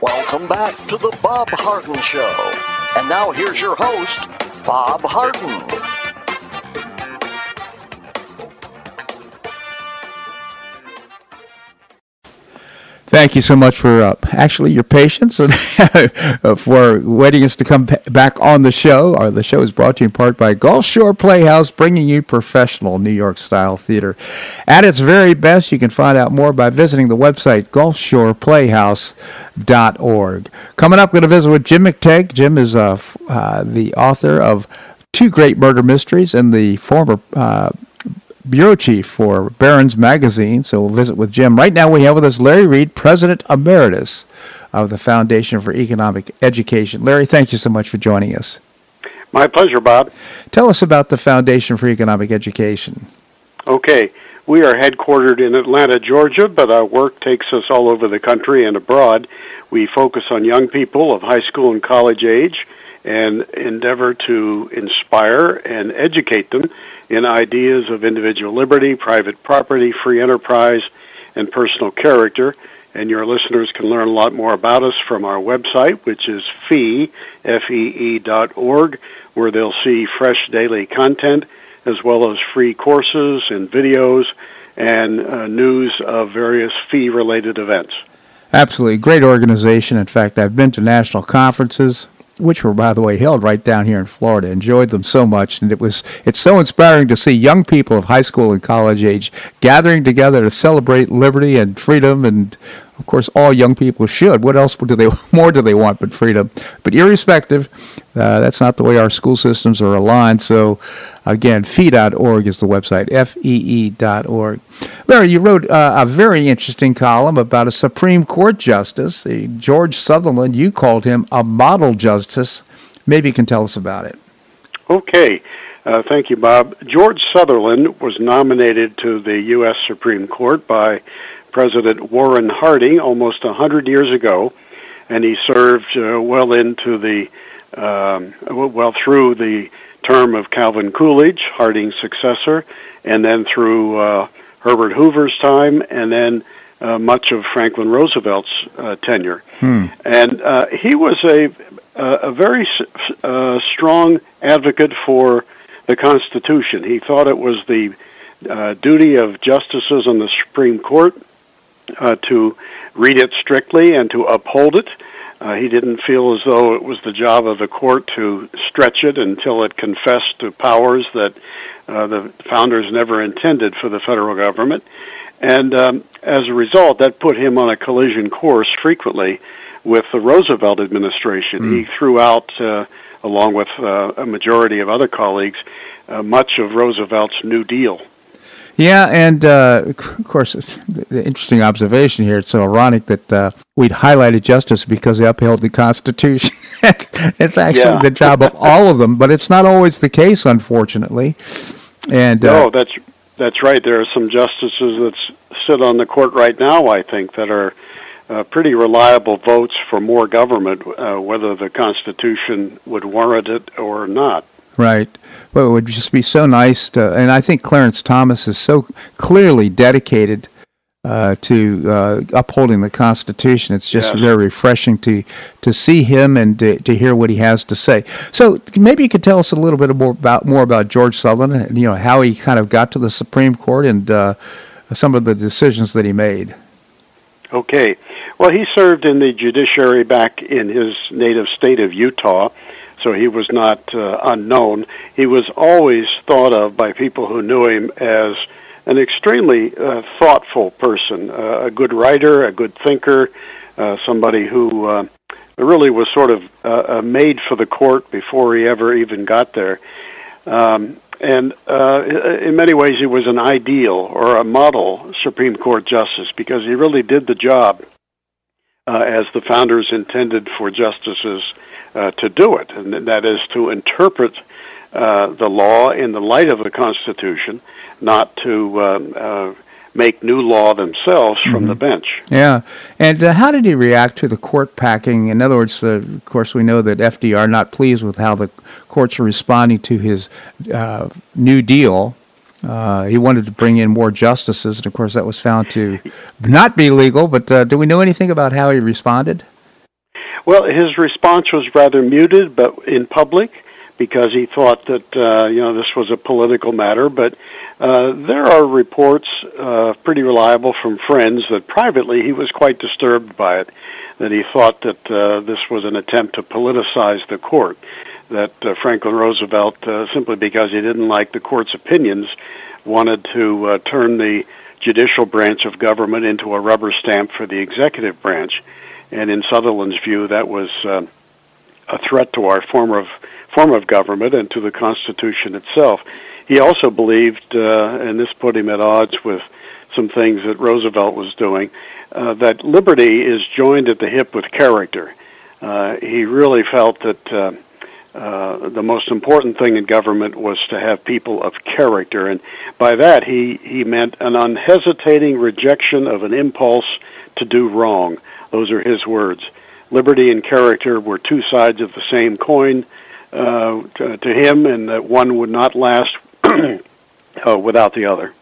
Welcome back to the Bob Harden Show. And now here's your host, Bob Harden. Thank you so much for uh, actually your patience and [LAUGHS] for waiting us to come back on the show. Our, the show is brought to you in part by Gulf Shore Playhouse, bringing you professional New York style theater. At its very best, you can find out more by visiting the website gulfshoreplayhouse.org. Coming up, we're going to visit with Jim McTague. Jim is uh, uh, the author of two great murder mysteries and the former uh, bureau chief for Barron's Magazine. So we'll visit with Jim. Right now we have with us Larry Reed, President Emeritus of the Foundation for Economic Education. Larry, thank you so much for joining us. My pleasure, Bob. Tell us about the Foundation for Economic Education. Okay. We are headquartered in Atlanta, Georgia, but our work takes us all over the country and abroad. We focus on young people of high school and college age and endeavor to inspire and educate them in ideas of individual liberty, private property, free enterprise, and personal character. And your listeners can learn a lot more about us from our website, which is fee, F-E-E dot org, where they'll see fresh daily content as well as free courses and videos and uh, news of various fee-related events. Absolutely. Great organization. In fact, I've been to national conferences which were by the way held right down here in Florida. Enjoyed them so much, and it was it's so inspiring to see young people of high school and college age gathering together to celebrate liberty and freedom and of course, all young people should. What else do they [LAUGHS] more do they want but freedom? But irrespective, uh, that's not the way our school systems are aligned. So, again, fee.org is the website, fee.org. Larry, you wrote uh, a very interesting column about a Supreme Court justice, George Sutherland. You called him a model justice. Maybe you can tell us about it. Okay. Uh, thank you, Bob. George Sutherland was nominated to the U.S. Supreme Court by President Warren Harding almost a hundred years ago, and he served uh, well into the um, well through the term of Calvin Coolidge, Harding's successor, and then through uh, Herbert Hoover's time, and then uh, much of Franklin Roosevelt's uh, tenure. Hmm. And uh, he was a a very uh, strong advocate for the Constitution. He thought it was the uh, duty of justices on the Supreme Court uh, to read it strictly and to uphold it. Uh, he didn't feel as though it was the job of the court to stretch it until it confessed to powers that uh, the founders never intended for the federal government. And um, as a result, that put him on a collision course frequently with the Roosevelt administration. Mm. He threw out, uh, along with uh, a majority of other colleagues, uh, much of Roosevelt's New Deal. Yeah, and uh, of course, the interesting observation here. It's so ironic that uh, we'd highlighted justice because they upheld the Constitution. [LAUGHS] it's actually yeah. the job of all of them, but it's not always the case, unfortunately. And no, uh, that's that's right. There are some justices that sit on the court right now. I think that are uh, pretty reliable votes for more government, uh, whether the Constitution would warrant it or not. Right. But it would just be so nice to, and I think Clarence Thomas is so clearly dedicated uh, to uh, upholding the Constitution. It's just yes. very refreshing to to see him and to, to, hear what he has to say. So maybe you could tell us a little bit more about more about George Sutherland, and, you know how he kind of got to the Supreme Court and uh, some of the decisions that he made. Okay, well, he served in the judiciary back in his native state of Utah so he was not uh, unknown. He was always thought of by people who knew him as an extremely uh, thoughtful person, uh, a good writer, a good thinker, uh, somebody who uh, really was sort of uh, uh, made for the court before he ever even got there. Um, and uh, in many ways, he was an ideal or a model Supreme Court justice because he really did the job uh, as the founders intended for justices uh, to do it, and that is to interpret uh, the law in the light of the Constitution, not to um, uh, make new law themselves from mm-hmm. the bench. Yeah, and uh, how did he react to the court packing? In other words, uh, of course, we know that FDR not pleased with how the courts are responding to his uh, New Deal. Uh, he wanted to bring in more justices, and of course, that was found to not be legal. But uh, do we know anything about how he responded? Well, his response was rather muted, but in public, because he thought that uh, you know this was a political matter. But uh, there are reports, uh, pretty reliable from friends, that privately he was quite disturbed by it. That he thought that uh, this was an attempt to politicize the court. That uh, Franklin Roosevelt, uh, simply because he didn't like the court's opinions, wanted to uh, turn the judicial branch of government into a rubber stamp for the executive branch and in Sutherland's view, that was uh, a threat to our form of form of government and to the Constitution itself. He also believed, uh, and this put him at odds with some things that Roosevelt was doing, uh, that liberty is joined at the hip with character. Uh, he really felt that uh, uh, the most important thing in government was to have people of character, and by that he he meant an unhesitating rejection of an impulse to do wrong. Those are his words. Liberty and character were two sides of the same coin uh, to, to, him, and that one would not last [CLEARS THROAT] uh, without the other.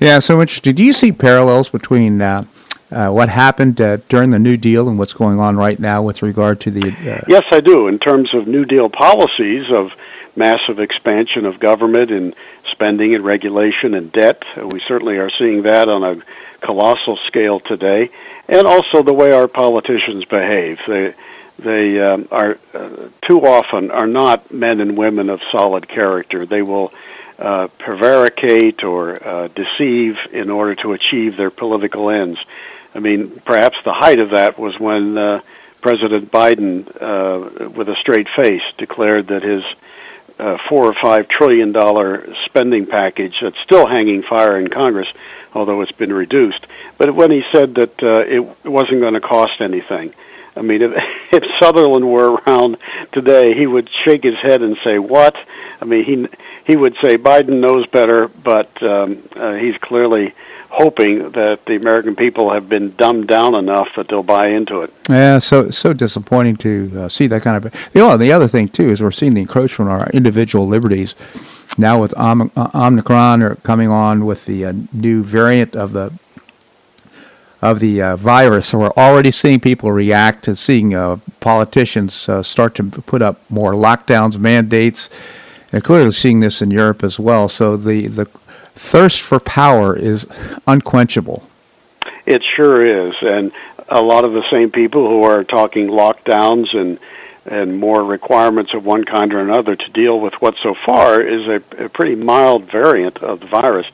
Yeah, so interesting. Do you see parallels between uh, uh, what happened uh, during the New Deal and what's going on right now with regard to the? Uh, yes, I do. In terms of New Deal policies of massive expansion of government and spending and regulation and debt, we certainly are seeing that on a colossal scale today, and also the way our politicians behave. They they um, are uh, too often are not men and women of solid character. They will uh, prevaricate or uh, deceive in order to achieve their political ends. I mean, perhaps the height of that was when uh, President Biden, uh, with a straight face, declared that his uh, four or five trillion dollar spending package that's still hanging fire in Congress, although it's been reduced. But when he said that uh, it wasn't going to cost anything, I mean, if, [LAUGHS] if Sutherland were around today, he would shake his head and say, "What?" I mean, he he would say Biden knows better, but um, uh, he's clearly hoping that the American people have been dumbed down enough that they'll buy into it. Yeah, so so disappointing to uh, see that kind of. You know, the other thing too is we're seeing the encroachment on our individual liberties. Now with Om- uh, Omicron or coming on with the uh, new variant of the of the uh, virus, so we're already seeing people react to seeing uh, politicians uh, start to put up more lockdowns, mandates, and clearly seeing this in Europe as well. So the the thirst for power is unquenchable. It sure is, and a lot of the same people who are talking lockdowns and and more requirements of one kind or another to deal with what so far is a, a pretty mild variant of the virus.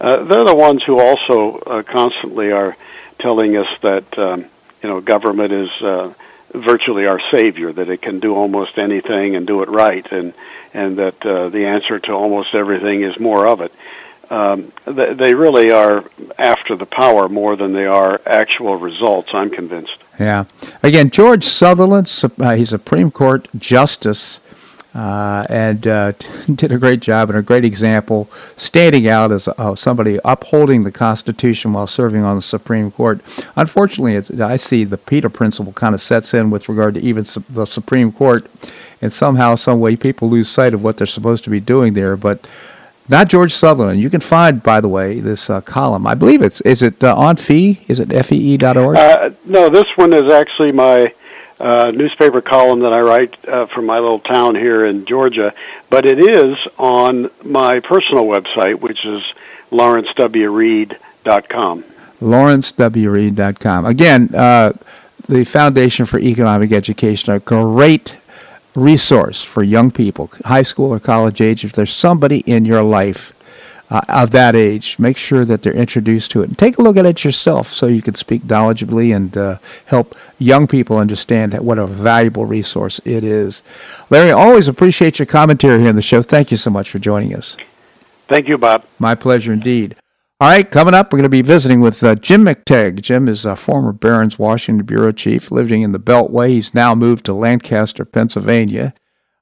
Uh, they're the ones who also uh, constantly are telling us that um, you know government is uh, virtually our savior, that it can do almost anything and do it right, and and that uh, the answer to almost everything is more of it um, they, they really are after the power more than they are actual results. I'm convinced. Yeah. Again, George Sutherland, uh, he's a Supreme Court justice. Uh, and uh, [LAUGHS] did a great job and a great example, standing out as uh, somebody upholding the Constitution while serving on the Supreme Court. Unfortunately, I see the Peter principle kind of sets in with regard to even su- the Supreme Court, and somehow, some way, people lose sight of what they're supposed to be doing there. But not George Sutherland. You can find, by the way, this uh, column. I believe it's is it uh, on Fee? Is it fee.org? Uh, no, this one is actually my uh, newspaper column that I write uh, from my little town here in Georgia. But it is on my personal website, which is lawrencewreed.com. lawrencewreed.com. Again, uh, the Foundation for Economic Education, a great resource for young people, high school or college age. If there's somebody in your life uh, of that age, make sure that they're introduced to it. And take a look at it yourself so you can speak knowledgeably and uh, help young people understand what a valuable resource it is. Larry, always appreciate your commentary here on the show. Thank you so much for joining us. Thank you, Bob. My pleasure indeed. All right, coming up, we're going to be visiting with uh, Jim McTague. Jim is a former Barron's Washington bureau chief, living in the Beltway. He's now moved to Lancaster, Pennsylvania.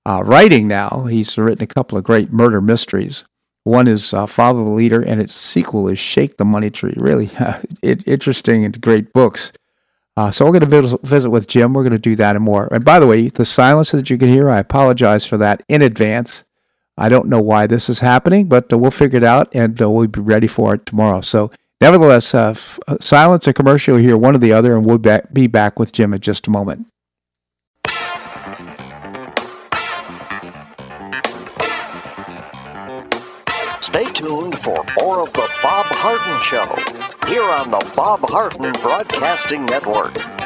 Uh, writing now, he's written a couple of great murder mysteries. One is uh, Follow the Leader, and its sequel is Shake the Money Tree. Really [LAUGHS] it, interesting and great books. Uh, so we're going to visit with Jim. We're going to do that and more. And by the way, the silence that you can hear, I apologize for that in advance. I don't know why this is happening, but uh, we'll figure it out and uh, we'll be ready for it tomorrow. So, nevertheless, uh, f- silence a commercial here, one or the other, and we'll be back with Jim in just a moment. Stay tuned for more of the Bob Harden Show here on the Bob Harden Broadcasting Network.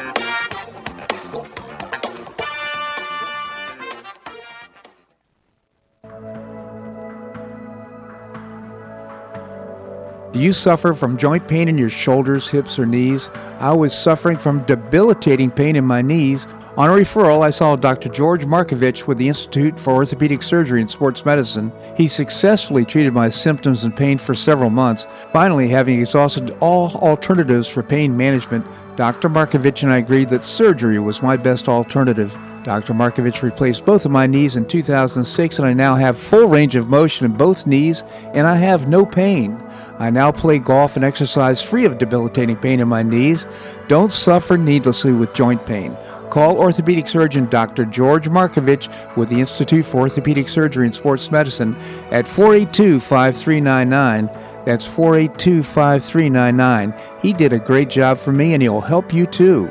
Do you suffer from joint pain in your shoulders, hips, or knees? I was suffering from debilitating pain in my knees. On a referral, I saw Dr. George Markovich with the Institute for Orthopedic Surgery and Sports Medicine. He successfully treated my symptoms and pain for several months. Finally, having exhausted all alternatives for pain management, Dr. Markovich and I agreed that surgery was my best alternative. Dr. Markovich replaced both of my knees in 2006, and I now have full range of motion in both knees, and I have no pain. I now play golf and exercise free of debilitating pain in my knees. Don't suffer needlessly with joint pain. Call orthopedic surgeon Dr. George Markovich with the Institute for Orthopedic Surgery and Sports Medicine at 482 5399. That's 482 5399. He did a great job for me and he'll help you too.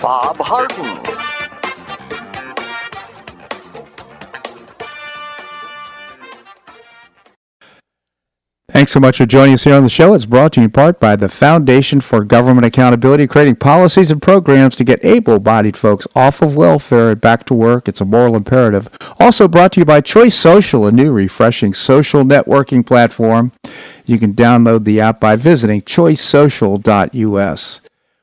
Bob Harden. Thanks so much for joining us here on the show. It's brought to you in part by the Foundation for Government Accountability, creating policies and programs to get able bodied folks off of welfare and back to work. It's a moral imperative. Also brought to you by Choice Social, a new refreshing social networking platform. You can download the app by visiting choicesocial.us.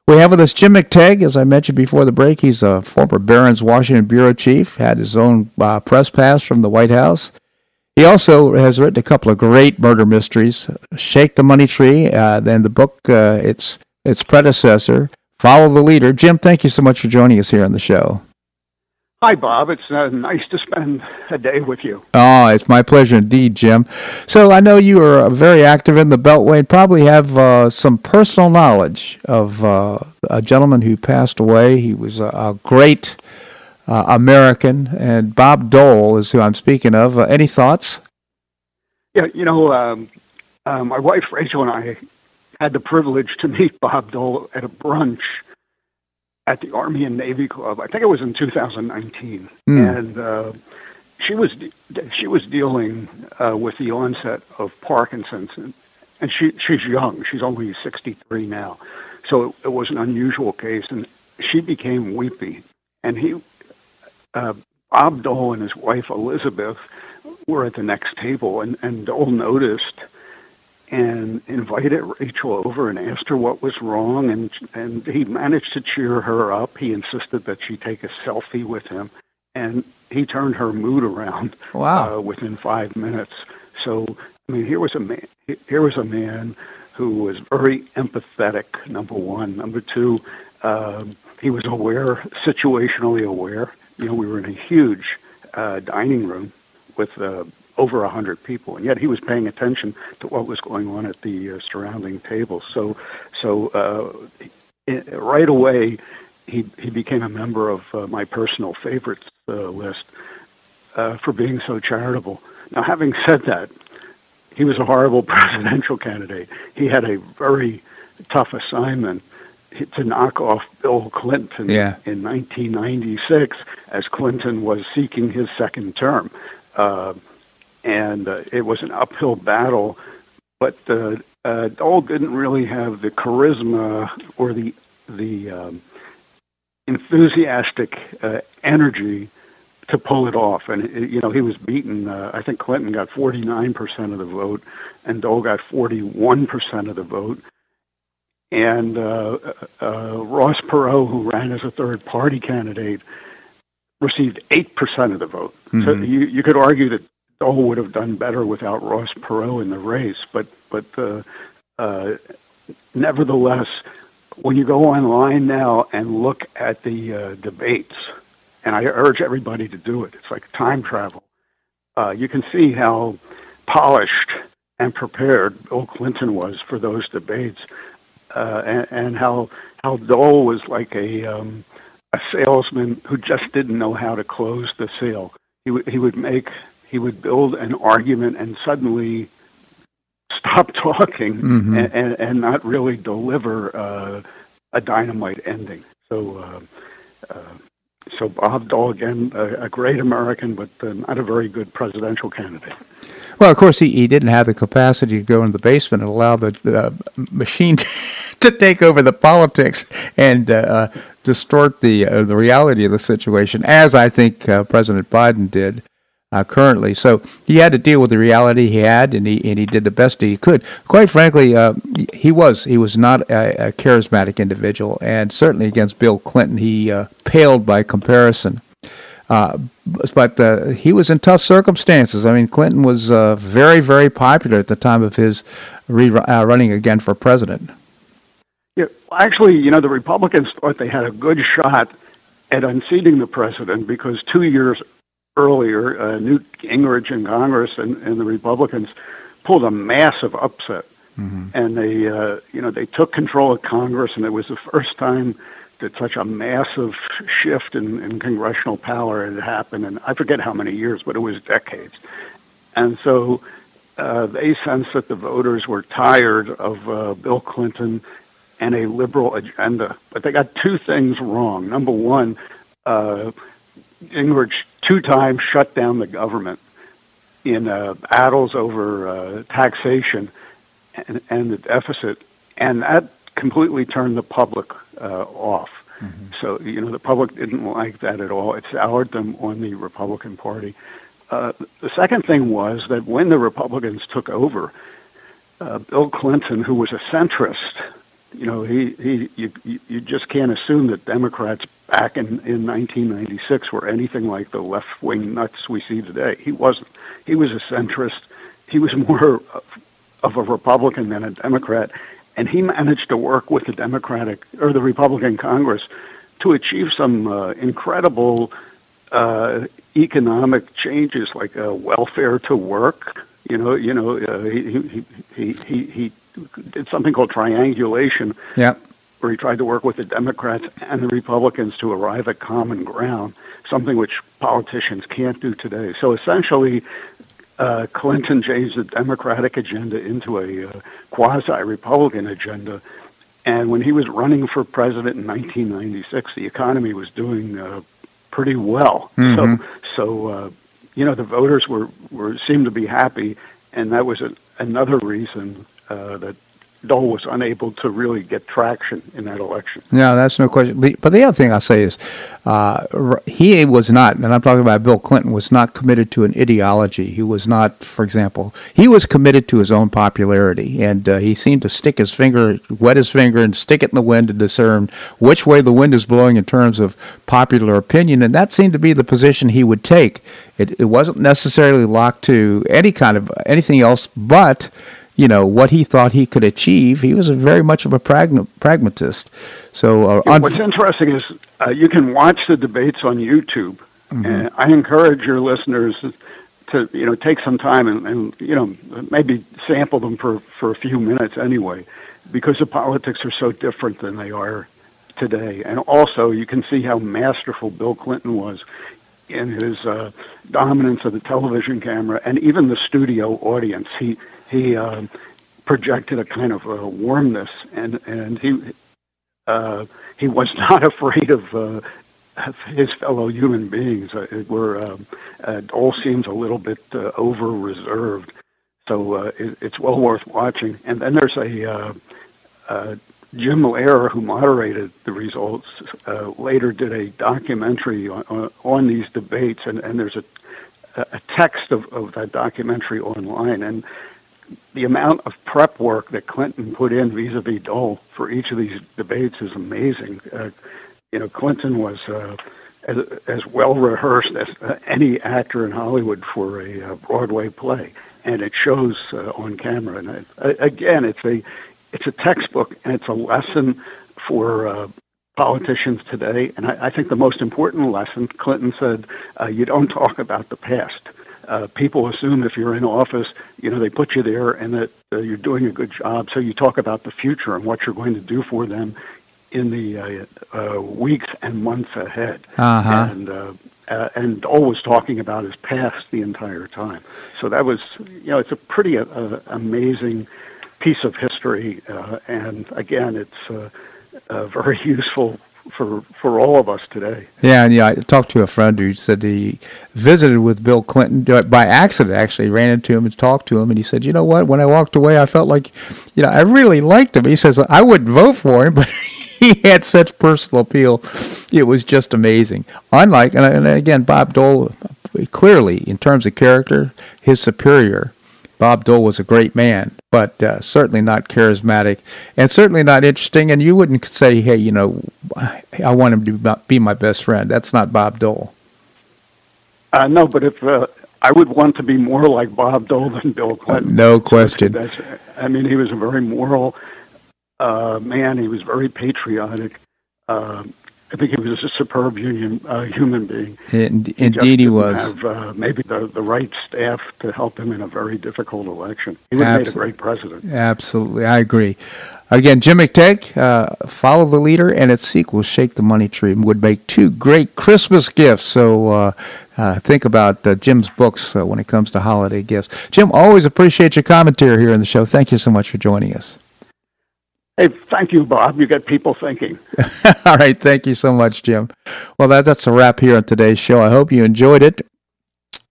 We have with us Jim McTague, as I mentioned before the break. He's a former Barron's Washington bureau chief, had his own uh, press pass from the White House. He also has written a couple of great murder mysteries, Shake the Money Tree, uh, then the book, uh, its its predecessor, Follow the Leader. Jim, thank you so much for joining us here on the show. Hi, Bob. It's uh, nice to spend a day with you. Oh, it's my pleasure indeed, Jim. So I know you are very active in the Beltway and probably have uh, some personal knowledge of uh, a gentleman who passed away. He was a, a great uh, American, and Bob Dole is who I'm speaking of. Uh, any thoughts? Yeah, you know, um, uh, my wife Rachel and I had the privilege to meet Bob Dole at a brunch at the Army and Navy Club. I think it was in 2019, mm. and uh, she was she was dealing uh, with the onset of Parkinson's, and, and she she's young. She's only 63 now, so it, it was an unusual case, and she became weepy. And he, uh, Bob Dole and his wife Elizabeth, were at the next table, and and Dole noticed and invited Rachel over and asked her what was wrong, and and he managed to cheer her up. He insisted that she take a selfie with him, and he turned her mood around. Wow! Uh, within five minutes. So I mean, here was a man. Here was a man who was very empathetic. Number one. Number two, uh, he was aware, situationally aware. You know, we were in a huge uh, dining room with uh, over a hundred people, and yet he was paying attention to what was going on at the uh, surrounding tables. So, so uh, it, right away, he he became a member of uh, my personal favorites uh, list uh, for being so charitable. Now, having said that, he was a horrible [LAUGHS] presidential candidate. He had a very tough assignment to knock off Bill Clinton yeah. in 1996 as Clinton was seeking his second term. Uh, and uh, it was an uphill battle. But uh, uh, Dole didn't really have the charisma or the the um, enthusiastic uh, energy to pull it off. And it, you know, he was beaten. Uh, I think Clinton got 49 percent of the vote, and Dole got 41 percent of the vote. And uh, uh, Ross Perot, who ran as a third party candidate, received eight percent of the vote. Mm-hmm. So you, you could argue that Dole would have done better without Ross Perot in the race, but but uh, uh, nevertheless, when you go online now and look at the uh, debates, and I urge everybody to do it. It's like time travel. Uh, you can see how polished and prepared Bill Clinton was for those debates. uh, and, and how how Dole was like a um, a salesman who just didn't know how to close the sale. He would he would make he would build an argument and suddenly stop [LAUGHS] talking Mhm. and, and, and not really deliver uh, a dynamite ending. So. Uh, uh, so Bob Dole again, a, a great American, but uh, not a very good presidential candidate. Well, of course, he, he didn't have the capacity to go in the basement and allow the uh, machine [LAUGHS] to take over the politics and uh, uh, distort the uh, the reality of the situation, as I think uh, President Biden did uh, currently. So he had to deal with the reality he had, and he and he did the best he could. Quite frankly, uh, he was he was not a, a charismatic individual, and certainly against Bill Clinton, he uh, paled by comparison. Uh, but uh, he was in tough circumstances. I mean, Clinton was uh, very, very popular at the time of his re- running again for president. Yeah, actually, you know, the Republicans thought they had a good shot at unseating the president because two years earlier, uh, Newt Gingrich in Congress and, and the Republicans pulled a massive upset, and they, uh, you know, they took control of Congress, and it was the first time that such a massive shift in, in congressional power had happened. And I forget how many years, but it was decades. And so uh, they sensed that the voters were tired of uh, Bill Clinton and a liberal agenda. But they got two things wrong. Number one, uh, Gingrich two times shut down the government in uh, battles over uh, taxation and, and the deficit, and that completely turned the public uh, off. So you know the public didn't like that at all. It soured them on the Republican Party. Uh, the second thing was that when the Republicans took over, uh, Bill Clinton, who was a centrist, you know, he, he you you just can't assume that Democrats back in, in 1996 were anything like the left wing nuts we see today. He wasn't. He was a centrist. He was [LAUGHS] more of, a Republican than a Democrat, and he managed to work with the Democratic or the Republican Congress to achieve some uh, incredible uh, economic changes, like uh, welfare to work. You know, you know, uh, he, he, he, he, he did something called triangulation, Yeah. Where he tried to work with the Democrats and the Republicans to arrive at common ground, something which politicians can't do today. So essentially, uh, Clinton changed the Democratic agenda into a uh, quasi-Republican agenda. And when he was running for president in 1996, the economy was doing uh, pretty well. Mhm. So, so uh, you know, the voters were, were seemed to be happy, and that was a, another reason uh, that Dole was unable to really get traction in that election. No, that's no question. But the other thing I'll say is, uh, he was not, and I'm talking about Bill Clinton, was not committed to an ideology. He was not, for example, he was committed to his own popularity, and uh, he seemed to stick his finger, wet his finger, and stick it in the wind to discern which way the wind is blowing in terms of popular opinion, and that seemed to be the position he would take. It, it wasn't necessarily locked to any kind of anything else, but you know what he thought he could achieve. He was a very much of a pragma- pragmatist. So, uh, Yeah, What's interesting is uh, you can watch the debates on YouTube, Mm-hmm. and I encourage your listeners to you know take some time and, and you know maybe sample them for for a few minutes anyway, because the politics are so different than they are today, and also you can see how masterful Bill Clinton was in his uh, dominance of the television camera and even the studio audience. He he um, projected a kind of uh, warmness, and and he uh, he was [LAUGHS] not afraid of, uh, his fellow human beings. Uh, it were um, uh, Dole seems a little bit uh, over reserved, so uh, it, it's well worth watching. And then there's a uh, uh, Jim Lehrer who moderated the results. Uh, later did a documentary on, on, on these debates, and, and there's a a text of, of that documentary online, and the amount of prep work that Clinton put in vis-a-vis Dole for each of these debates is amazing. Uh, you know, Clinton was uh, as, as well rehearsed as uh, any actor in Hollywood for a uh, Broadway play, and it shows uh, on camera. And uh, again, it's a it's a textbook, and it's a lesson for uh, politicians today. And I, I think the most important lesson, Clinton said, you don't talk about the past. Uh, people assume if you're in office, you know, they put you there and that uh, you're doing a good job. So you talk about the future and what you're going to do for them in the uh, uh, weeks and months ahead. Uh-huh. And uh, uh, and always talking about his past the entire time. So that was, you know, it's a pretty uh, amazing piece of history, uh, and again, it's uh, uh, very [LAUGHS] useful for for all of us today. Yeah, and yeah, I talked to a friend who said he visited with Bill Clinton uh, by accident. Actually, ran into him and talked to him, and he said, "You know what? When I walked away, I felt like, you know, I really liked him." He says, "I wouldn't vote for him, [LAUGHS] but." he had such personal appeal. It was just amazing. Unlike, and again, Bob Dole, clearly, in terms of character, his superior. Bob Dole was a great man, but uh, certainly not charismatic and certainly not interesting. And you wouldn't say, hey, you know, I want him to be my best friend. That's not Bob Dole. Uh, no, but if uh, I would want to be more like Bob Dole than Bill Clinton. No question. I mean, he was a very moral uh, man. He was very patriotic. I think he was a superb union, uh, human being. In, indeed, he was. Have, uh, maybe the, the right staff to help him in a very difficult election. He would have made a great president. Absolutely, I agree. Again, Jim McTague, uh, Follow the Leader, and its sequel, Shake the Money Tree, would make two great Christmas gifts. So uh, uh, think about uh, Jim's books uh, when it comes to holiday gifts. Jim, always appreciate your commentary here in the show. Thank you so much for joining us. Hey, thank you, Bob. You get people thinking. [LAUGHS] All right. Thank you so much, Jim. Well, that, that's a wrap here on today's show. I hope you enjoyed it.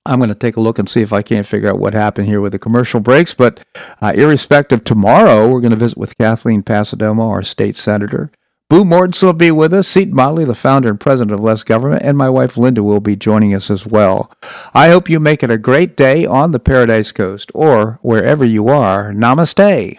I'm going to take a look and see if I can't figure out what happened here with the commercial breaks. But uh, irrespective, tomorrow we're going to visit with Kathleen Passidomo, our state senator. Boo Mortenson will be with us. Seton Motley, the founder and president of Less Government, and my wife Linda will be joining us as well. I hope you make it a great day on the Paradise Coast or wherever you are. Namaste.